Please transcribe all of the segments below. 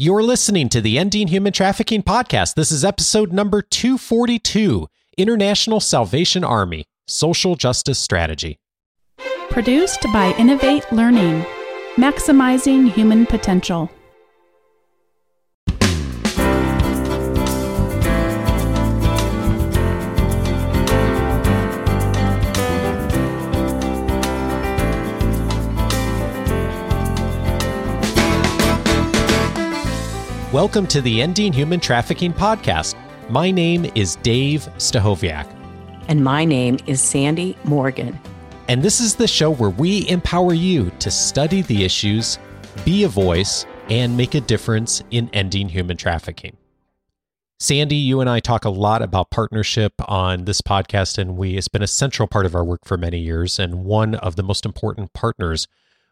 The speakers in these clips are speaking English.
You're listening to the Ending Human Trafficking Podcast. This is episode number 242 International Salvation Army Social Justice Strategy. Produced by Innovate Learning, maximizing human potential. Welcome to the Ending Human Trafficking Podcast. My name is Dave Stachowiak. And my name is Sandy Morgan. And this is the show where we empower you to study the issues, be a voice, and make a difference in ending human trafficking. Sandy, you and I talk a lot about partnership on this podcast, and we it's been a central part of our work for many years. And one of the most important partners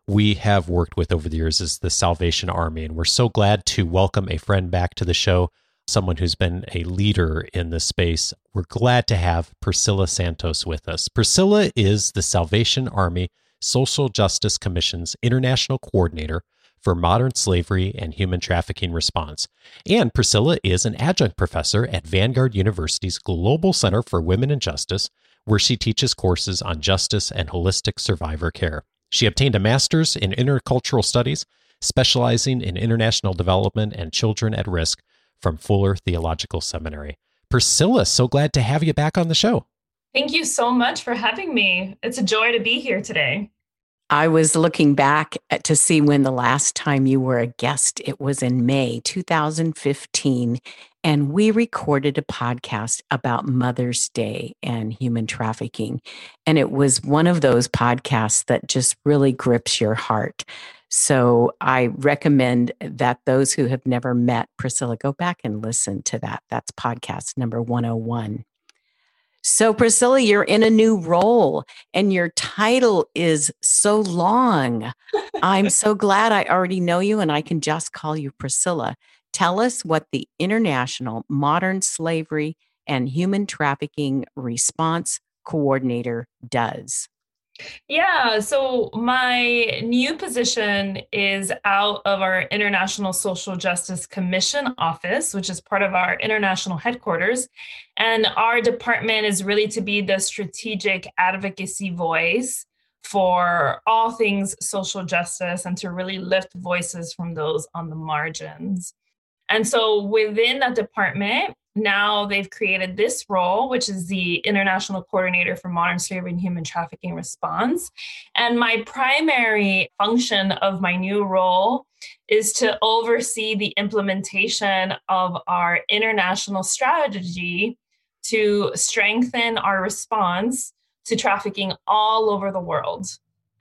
we have worked with over the years is the Salvation Army. And we're so glad to welcome a friend back to the show, someone who's been a leader in this space. We're glad to have Priscilla Santos with us. Priscilla is the Salvation Army Social Justice Commission's international coordinator for modern slavery and human trafficking response. And Priscilla is an adjunct professor at Vanguard University's Global Center for Women and Justice, where she teaches courses on justice and holistic survivor care. She obtained a master's in intercultural studies, specializing in international development and children at risk from Fuller Theological Seminary. Priscilla, so glad to have you back on the show. Thank you so much for having me. It's a joy to be here today. I was looking back to see when the last time you were a guest. It was in May 2015. And we recorded a podcast about Mother's Day and human trafficking. And it was one of those podcasts that just really grips your heart. So I recommend that those who have never met Priscilla go back and listen to that. That's podcast number 101. So, Priscilla, you're in a new role and your title is so long. I'm so glad I already know you and I can just call you Priscilla. Tell us what the International Modern Slavery and Human Trafficking Response Coordinator does. Yeah, so my new position is out of our International Social Justice Commission office, which is part of our international headquarters. And our department is really to be the strategic advocacy voice for all things social justice and to really lift voices from those on the margins. And so within that department, now they've created this role, which is the International Coordinator for Modern Slavery and Human Trafficking Response. And my primary function of my new role is to oversee the implementation of our international strategy to strengthen our response to trafficking all over the world.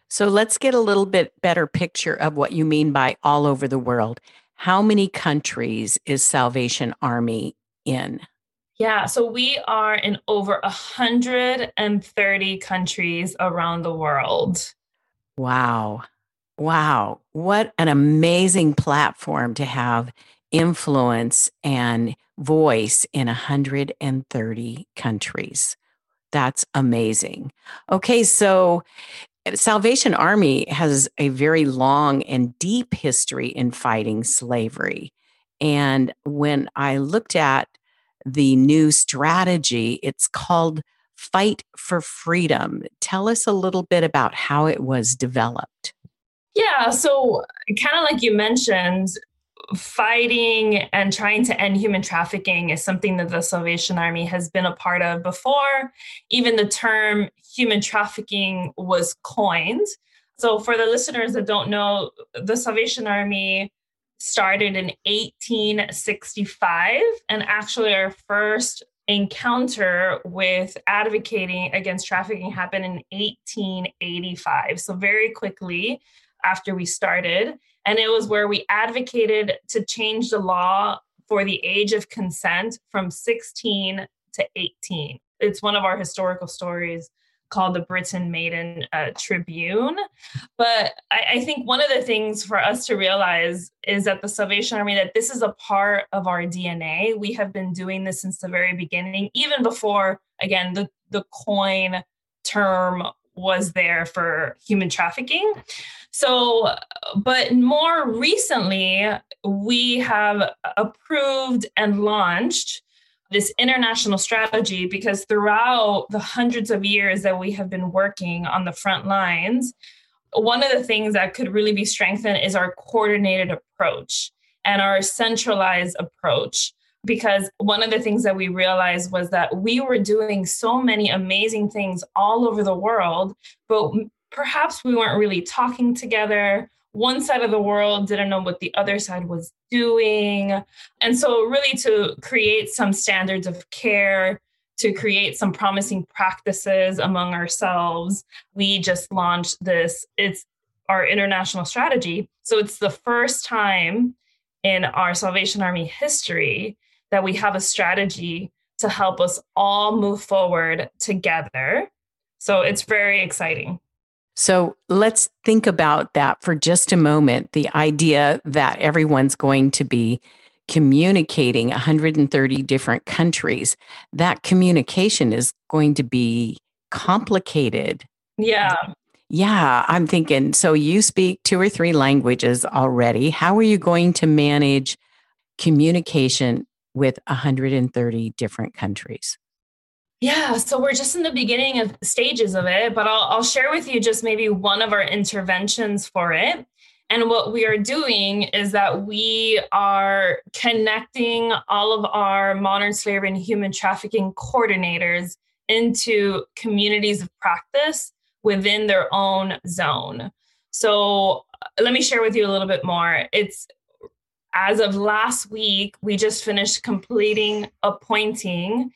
So let's get a little bit better picture of what you mean by all over the world. How many countries is Salvation Army in? Yeah, so we are in over 130 countries around the world. Wow. Wow. What an amazing platform to have influence and voice in 130 countries. That's amazing. Okay, so Salvation Army has a very long and deep history in fighting slavery. And when I looked at the new strategy, it's called Fight for Freedom. Tell us a little bit about how it was developed. Yeah, so kind of like you mentioned, fighting and trying to end human trafficking is something that the Salvation Army has been a part of before. Even the term human trafficking was coined. So, for the listeners that don't know, the Salvation Army started in 1865, and actually, our first encounter with advocating against trafficking happened in 1885. So, very quickly after we started. And it was where we advocated to change the law for the age of consent from 16 to 18. It's one of our historical stories called the Britain Maiden uh, Tribute. But I, I, think one of the things for us to realize is that the Salvation Army, that this is a part of our DNA. We have been doing this since the very beginning, even before, again, the, the coin term was there for human trafficking. So, but more recently, we have approved and launched this international strategy because throughout the hundreds of years that we have been working on the front lines, one of the things that could really be strengthened is our coordinated approach and our centralized approach. Because one of the things that we realized was that we were doing so many amazing things all over the world, but perhaps we weren't really talking together. One side of the world didn't know what the other side was doing. And so, really, to create some standards of care, to create some promising practices among ourselves, we just launched this. It's our international strategy. So, it's the first time in our Salvation Army history that we have a strategy to help us all move forward together. So, it's very exciting. So let's think about that for just a moment the idea that everyone's going to be communicating 130 different countries. That communication is going to be complicated. Yeah. Yeah, I'm thinking so you speak two or three languages already. How are you going to manage communication with 130 different countries? Yeah, so we're just in the beginning of stages of it, but I'll, I'll share with you just maybe one of our interventions for it. And what we are doing is that we are connecting all of our modern slavery and human trafficking coordinators into communities of practice within their own zone. So uh, let me share with you a little bit more. It's as of last week, we just finished completing appointing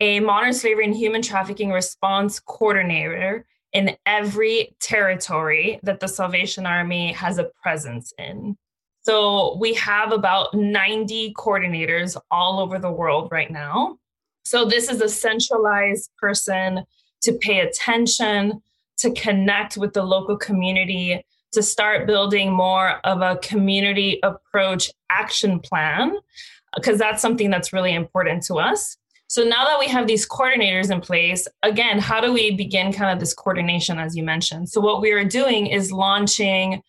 a modern slavery and human trafficking response coordinator in every territory that the Salvation Army has a presence in. So we have about 90 coordinators all over the world right now. So this is a centralized person to pay attention, to connect with the local community, to start building more of a community approach action plan, because that's something that's really important to us. So now that we have these coordinators in place, again, how do we begin kind of this coordination, as you mentioned? So, what we are doing is launching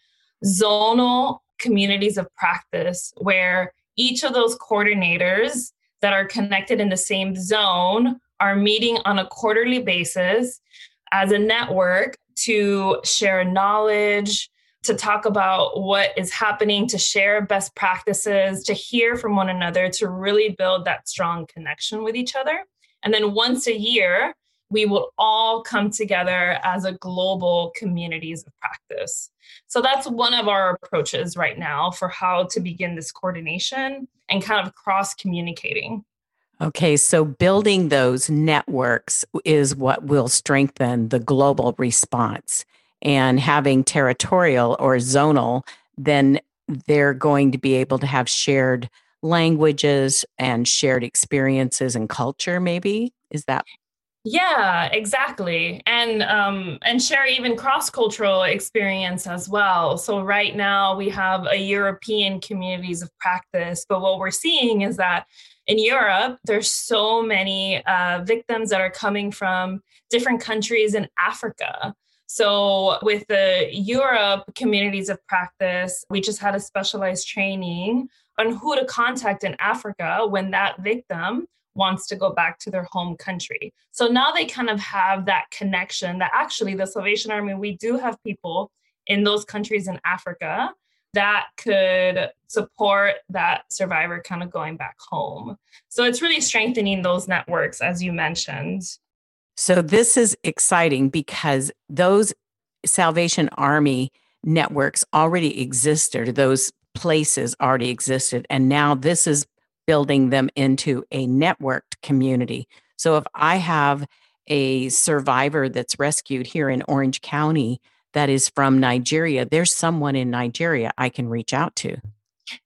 zonal communities of practice where each of those coordinators that are connected in the same zone are meeting on a quarterly basis as a network to share knowledge, to talk about what is happening, to share best practices, to hear from one another, to really build that strong connection with each other. And then once a year, we will all come together as a global communities of practice. So that's one of our approaches right now for how to begin this coordination and kind of cross communicating. Okay, so building those networks is what will strengthen the global response and having territorial or zonal, then they're going to be able to have shared languages and shared experiences and culture maybe? Is that yeah exactly. And um and share even cross-cultural experience as well. So right now we have a european communities of practice but what we're seeing is that in europe there's so many uh, victims that are coming from different countries in africa so, with the Europe communities of practice, we just had a specialized training on who to contact in Africa when that victim wants to go back to their home country. So now they kind of have that connection that actually the Salvation Army, we do have people in those countries in Africa that could support that survivor kind of going back home. So it's really strengthening those networks, as you mentioned. So this is exciting because those Salvation Army networks already existed, those places already existed. And now this is building them into a networked community. So if I have a survivor that's rescued here in Orange County that is from Nigeria, there's someone in Nigeria I can reach out to.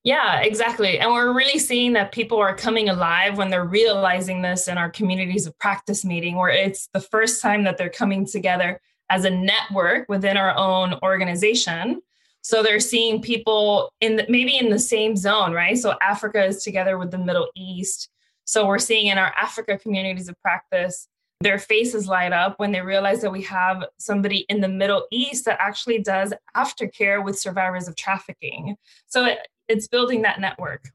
Yeah, exactly. And we're really seeing that people are coming alive when they're realizing this in our communities of practice meeting, where it's the first time that they're coming together as a network within our own organization. So they're seeing people in the, maybe in the same zone, right? So Africa is together with the Middle East. So we're seeing in our Africa communities of practice their faces light up when they realize that we have somebody in the Middle East that actually does aftercare with survivors of trafficking. So it, it's building that network.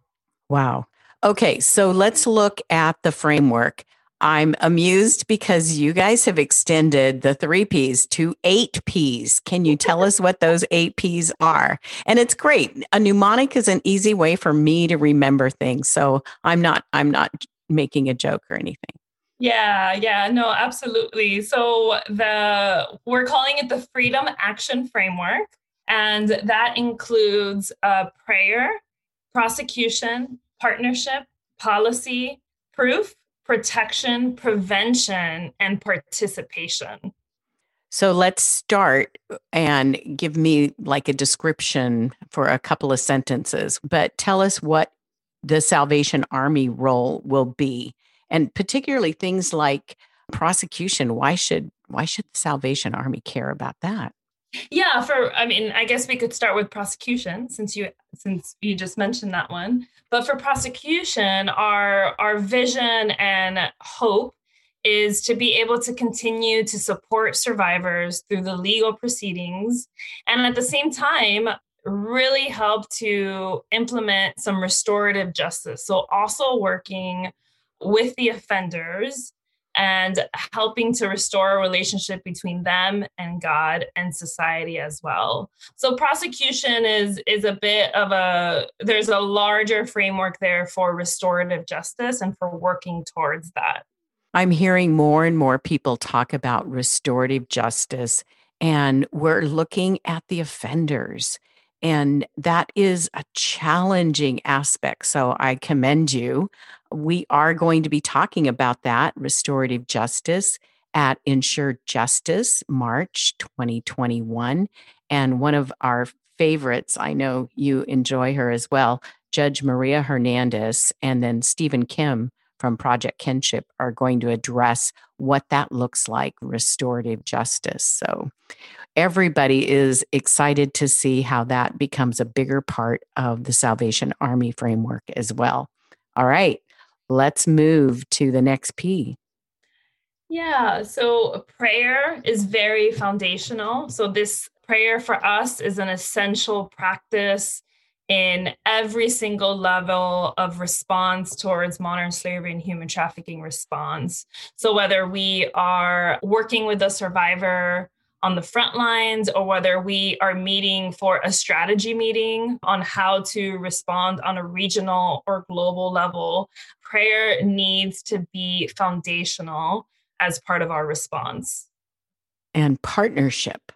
Wow. Okay, so let's look at the framework. I'm amused because you guys have extended the three P's to eight P's. Can you tell us what those eight P's are? And it's great. A mnemonic is an easy way for me to remember things. So I'm not I'm not making a joke or anything. Yeah, yeah, no, absolutely. So the we're calling it the Freedom Action Framework, and that includes uh, prayer, prosecution, partnership, policy, proof, protection, prevention, and participation. So let's start and give me like a description for a couple of sentences, but tell us what the Salvation Army role will be. And particularly things like prosecution. Why should why should the salvation army care about that yeah for i mean i guess we could start with prosecution since you since you just mentioned that one. But for prosecution our our vision and hope is to be able to continue to support survivors through the legal proceedings and at the same time really help to implement some restorative justice. So also working with the offenders and helping to restore a relationship between them and God and society as well. So prosecution is is a bit of a there's a larger framework there for restorative justice and for working towards that. I'm hearing more and more people talk about restorative justice and we're looking at the offenders and that is a challenging aspect. So I commend you we are going to be talking about that restorative justice at Ensure Justice March 2021. And one of our favorites, I know you enjoy her as well, Judge Maria Hernandez and then Stephen Kim from Project Kinship are going to address what that looks like restorative justice. So everybody is excited to see how that becomes a bigger part of the Salvation Army framework as well. All right. Let's move to the next P. Yeah, so prayer is very foundational. So, this prayer for us is an essential practice in every single level of response towards modern slavery and human trafficking response. So, whether we are working with a survivor on the front lines or whether we are meeting for a strategy meeting on how to respond on a regional or global level, prayer needs to be foundational as part of our response. And partnership.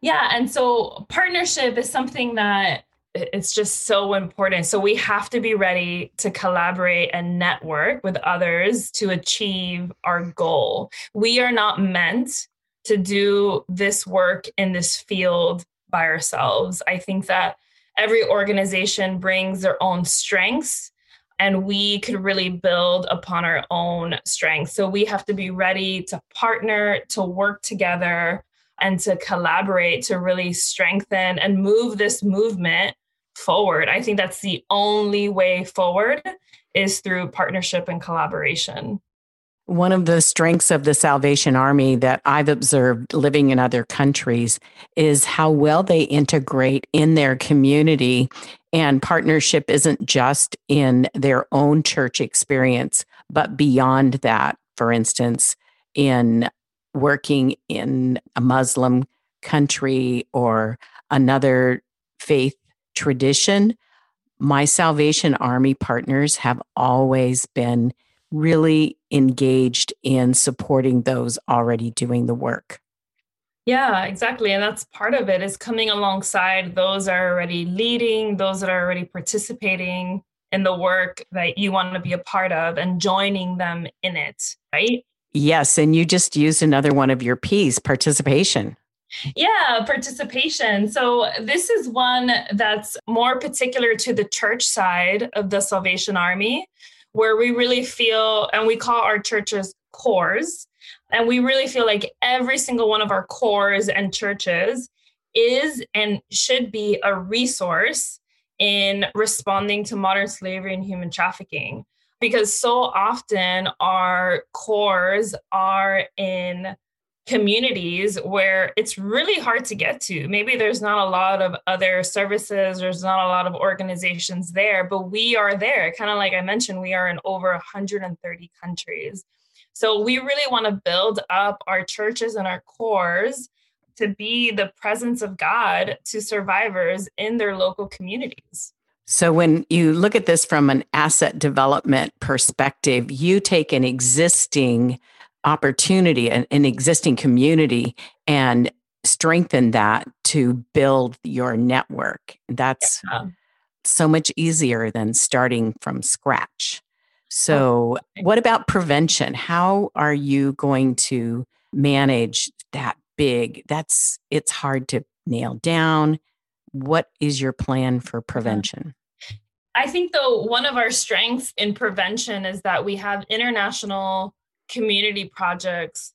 Yeah. And so partnership is something that it's just so important. So we have to be ready to collaborate and network with others to achieve our goal. We are not meant to do this work in this field by ourselves. I think that every organization brings their own strengths and we could really build upon our own strengths. So we have to be ready to partner, to work together, and to collaborate to really strengthen and move this movement forward. I think that's the only way forward is through partnership and collaboration. One of the strengths of the Salvation Army that I've observed living in other countries is how well they integrate in their community. And partnership isn't just in their own church experience, but beyond that. For instance, in working in a Muslim country or another faith tradition, my Salvation Army partners have always been really engaged in supporting those already doing the work. Yeah, exactly. And that's part of it is coming alongside those that are already leading, those that are already participating in the work that you want to be a part of and joining them in it, right? Yes. And you just used another one of your P's participation. Yeah, participation. So, this is one that's more particular to the church side of the Salvation Army where we really feel, and we call our churches corps, and we really feel like every single one of our corps and churches is and should be a resource in responding to modern slavery and human trafficking. because so often our corps are in communities where it's really hard to get to. Maybe there's not a lot of other services, there's not a lot of organizations there, but we are there. Kind of like I mentioned, we are in over 130 countries. So we really want to build up our churches and our corps to be the presence of God to survivors in their local communities. So, when you look at this from an asset development perspective, you take an existing opportunity, an, an existing community, and strengthen that to build your network. That's yeah. so much easier than starting from scratch. So, oh, what about prevention? How are you going to manage that big? That's it's hard to nail down. What is your plan for uh-huh. prevention? I think, though, one of our strengths in prevention is that we have international community projects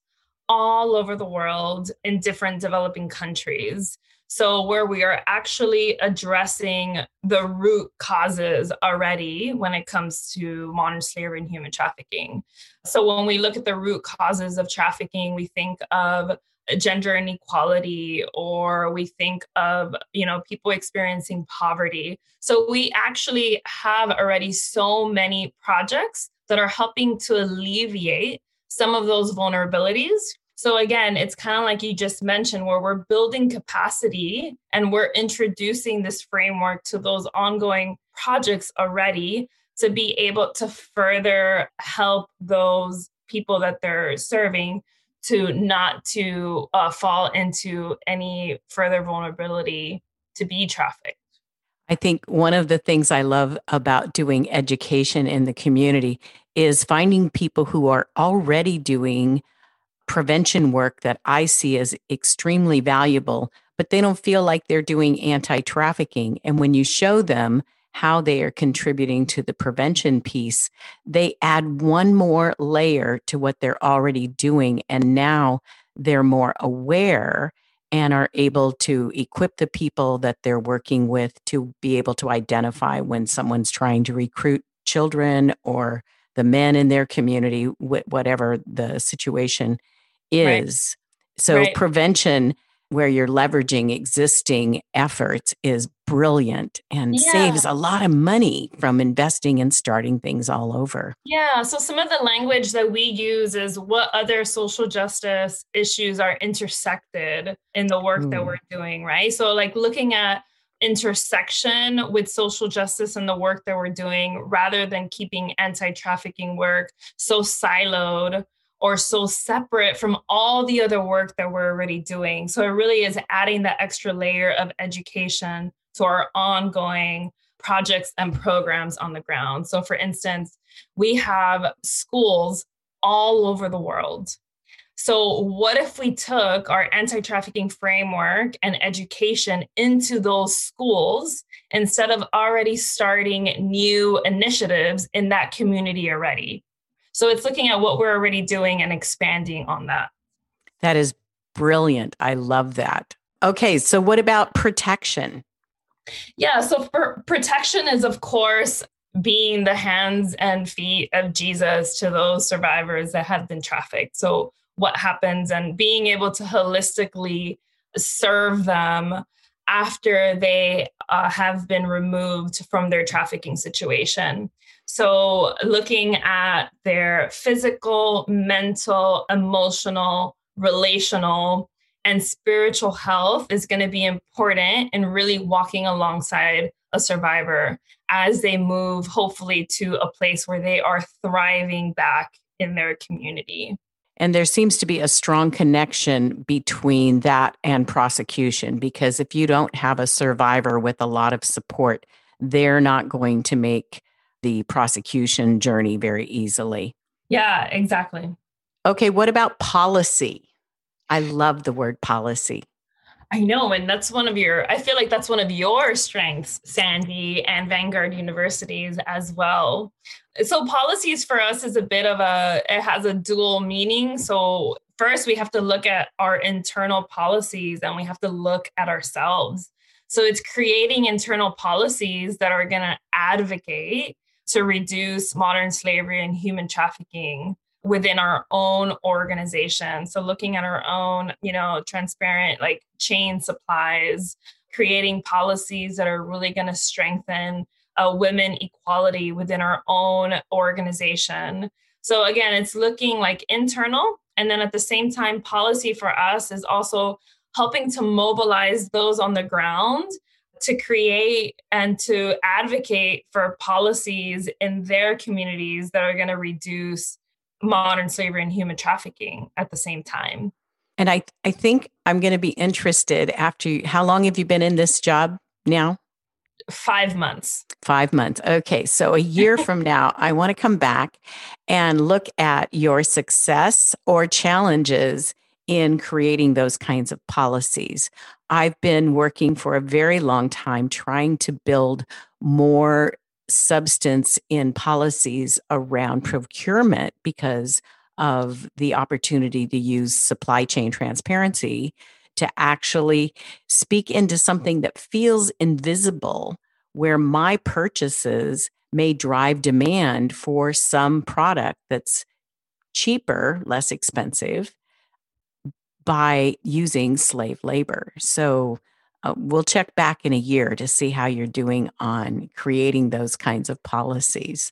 all over the world in different developing countries. So, where we are actually addressing the root causes already when it comes to modern slavery and human trafficking. So, when we look at the root causes of trafficking, we think of gender inequality or we think of you know people experiencing poverty so we actually have already so many projects that are helping to alleviate some of those vulnerabilities so again it's kind of like you just mentioned where we're building capacity and we're introducing this framework to those ongoing projects already to be able to further help those people that they're serving to not to uh, fall into any further vulnerability to be trafficked. I think one of the things I love about doing education in the community is finding people who are already doing prevention work that I see as extremely valuable, but they don't feel like they're doing anti trafficking. And when you show them how they are contributing to the prevention piece, they add one more layer to what they're already doing. And now they're more aware and are able to equip the people that they're working with to be able to identify when someone's trying to recruit children or the men in their community, whatever the situation is. Right. So, right. prevention where you're leveraging existing efforts is brilliant and yeah. saves a lot of money from investing and starting things all over. Yeah. So, some of the language that we use is what other social justice issues are intersected in the work mm. that we're doing, right? So, like looking at intersection with social justice and the work that we're doing rather than keeping anti trafficking work so siloed or so separate from all the other work that we're already doing. So it really is adding that extra layer of education to our ongoing projects and programs on the ground. So, for instance, we have schools all over the world. So, what if we took our anti trafficking framework and education into those schools instead of already starting new initiatives in that community already? So it's looking at what we're already doing and expanding on that. That is brilliant. I love that. Okay, so what about protection? Yeah, so protection is, of course, being the hands and feet of Jesus to those survivors that have been trafficked. So, what happens and being able to holistically serve them after they uh, have been removed from their trafficking situation. So, looking at their physical, mental, emotional, relational, and spiritual health is going to be important in really walking alongside a survivor as they move, hopefully, to a place where they are thriving back in their community. And there seems to be a strong connection between that and prosecution because if you don't have a survivor with a lot of support, they're not going to make the prosecution journey very easily. Yeah, exactly. Okay, what about policy? I love the word policy. I know, and that's one of your, I feel like that's one of your strengths, Sandy, and Vanguard universities as well. So, policies for us is a bit of a, it has a dual meaning. So, first, we have to look at our internal policies and we have to look at ourselves. So, it's creating internal policies that are going to advocate to reduce modern slavery and human trafficking within our own organization. So looking at our own, you know, transparent like chain supplies, creating policies that are really going to strengthen uh, women equality within our own organization. So again, it's looking like internal. And then at the same time, policy for us is also helping to mobilize those on the ground to create and to advocate for policies in their communities that are going to reduce modern slavery and human trafficking at the same time. And I, I think I'm going to be interested after you, how long have you been in this job now? Five months. Five months. Okay. So a year from now, I want to come back and look at your success or challenges in creating those kinds of policies. I've been working for a very long time trying to build more substance in policies around procurement because of the opportunity to use supply chain transparency to actually speak into something that feels invisible, where my purchases may drive demand for some product that's cheaper, less expensive by using slave labor. So uh, we'll check back in a year to see how you're doing on creating those kinds of policies.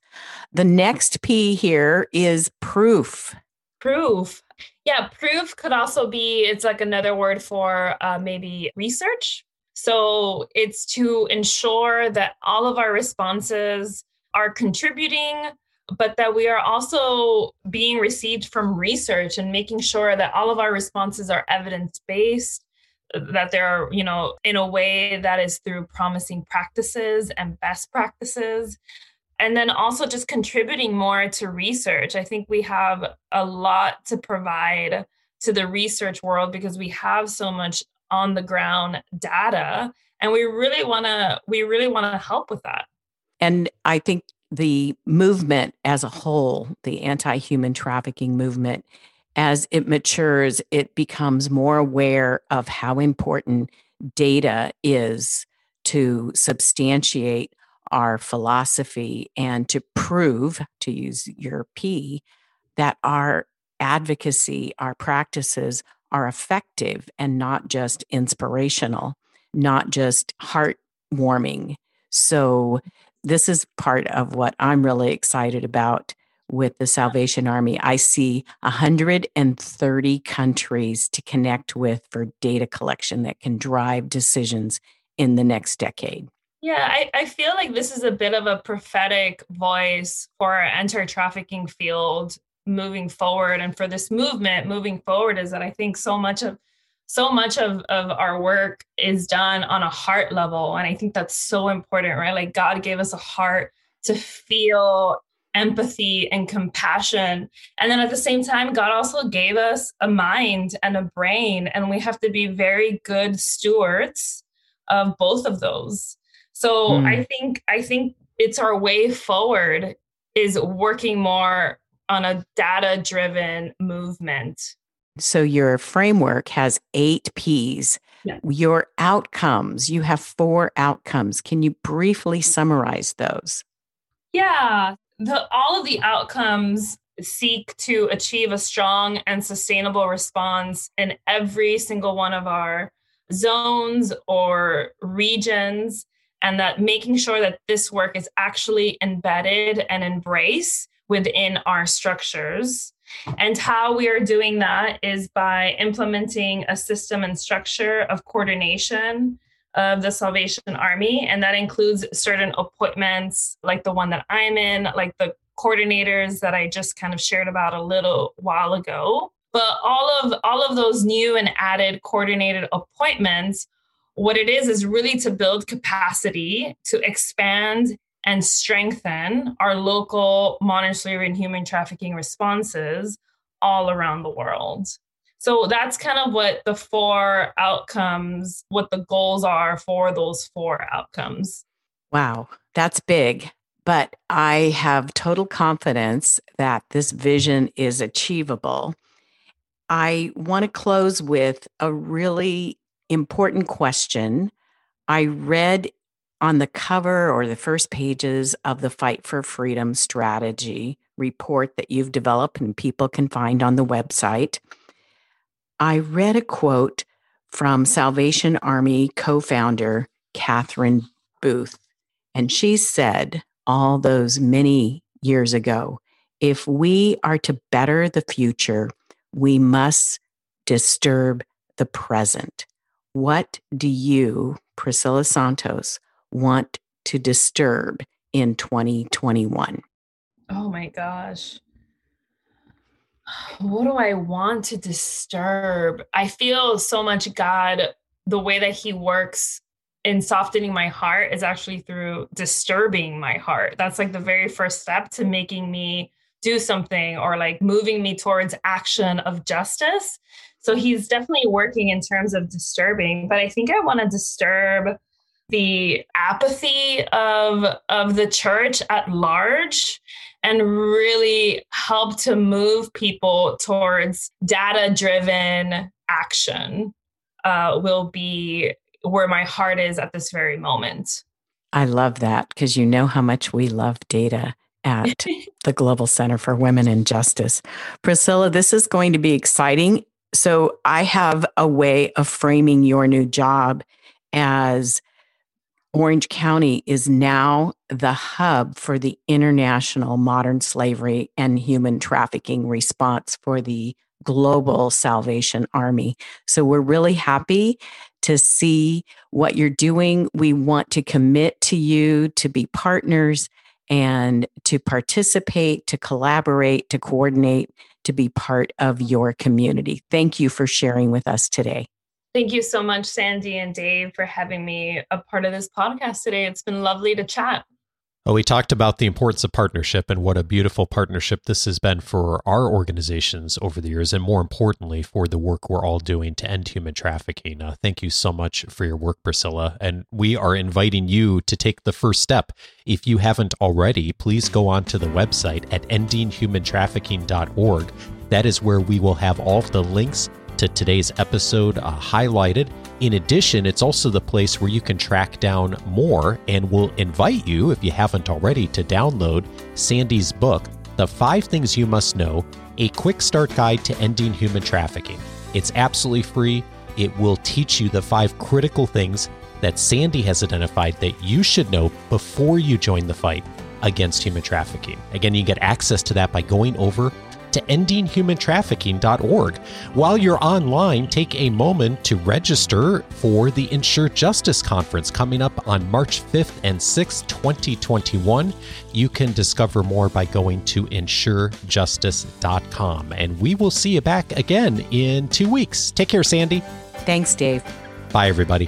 The next P here is proof. Proof. Yeah, proof could also be, it's like another word for uh, maybe research. So it's to ensure that all of our responses are contributing, but that we are also being received from research and making sure that all of our responses are evidence based that they're you know in a way that is through promising practices and best practices. And then also just contributing more to research. I think we have a lot to provide to the research world because we have so much on the ground data and we really want to we really want to help with that. And i think the movement as a whole the anti-human trafficking movement as it matures, it becomes more aware of how important data is to substantiate our philosophy and to prove, to use your P, that our advocacy, our practices are effective and not just inspirational, not just heartwarming. So, this is part of what I'm really excited about with the Salvation Army, I see 130 countries to connect with for data collection that can drive decisions in the next decade. Yeah, I, I feel like this is a bit of a prophetic voice for our anti trafficking field moving forward. And for this movement moving forward, is that I think so much of so much of, of our work is done on a heart level. And I think that's so important, right? Like God gave us a heart to feel empathy and compassion. And then at the same time, God also gave us a mind and a brain, and we have to be very good stewards of both of those. So mm. I think I think it's our way forward is working more on a data driven movement. So your framework has 8 Ps. Yeah. Your outcomes, you have four outcomes. Can you briefly summarize those? Yeah the all of the outcomes seek to achieve a strong and sustainable response in every single one of our zones or regions and that making sure that this work is actually embedded and embraced within our structures. And how we are doing that is by implementing a system and structure of coordination of the Salvation Army, and that includes certain appointments like the one that I'm in, like the coordinators that I just kind of shared about a little while ago. But all of all of those new and added coordinated appointments, what it is is really to build capacity to expand and strengthen our local slavery and human trafficking responses all around the world. So that's kind of what the four outcomes, what the goals are for those four outcomes. Wow, that's big. But I have total confidence that this vision is achievable. I want to close with a really important question. I read on the cover or the first pages of the Fight for Freedom strategy report that you've developed and people can find on the website, I read a quote from Salvation Army co founder Catherine Booth. And she said all those many years ago if we are to better the future, we must disturb the present. What do you, Priscilla Santos, want to disturb in 2021? Oh my gosh. What do I want to disturb? I feel so much God, the way that He works in softening my heart is actually through disturbing my heart. That's like the very first step to making me do something or like moving me towards action of justice. So he's definitely working in terms of disturbing, but I think I want to disturb the apathy of of the church at large and really help to move people towards data driven action uh, will be where my heart is at this very moment. I love that because you know how much we love data at the Global Center for Women and Justice. Priscilla, this is going to be exciting. So, I have a way of framing your new job as Orange County is now the hub for the international modern slavery and human trafficking response for the global Salvation Army. So we're really happy to see what you're doing. We want to commit to you to be partners and to participate, to collaborate, to coordinate, to be part of your community. Thank you for sharing with us today. Thank you so much, Sandy and Dave, for having me a part of this podcast today. It's been lovely to chat. Well, we talked about the importance of partnership and what a beautiful partnership this has been for our organizations over the years, and more importantly, for the work we're all doing to end human trafficking. Uh, thank you so much for your work, Priscilla. And we are inviting you to take the first step. If you haven't already, please go on to the website at endinghumantrafficking.org. That is where we will have all of the links to today's episode uh, highlighted. In addition, it's also the place where you can track down more, and we'll invite you, if you haven't already, to download Sandy's book, The Five Things You Must Know A Quick Start Guide to Ending Human Trafficking. It's absolutely free. It will teach you the five critical things that Sandy has identified that you should know before you join the fight against human trafficking. Again, you get access to that by going over to endinghumantrafficking.org. While you're online, take a moment to register for the Ensure Justice Conference coming up on March 5th and 6th, 2021. You can discover more by going to ensurejustice.com. And we will see you back again in two weeks. Take care, Sandy. Thanks, Dave. Bye, everybody.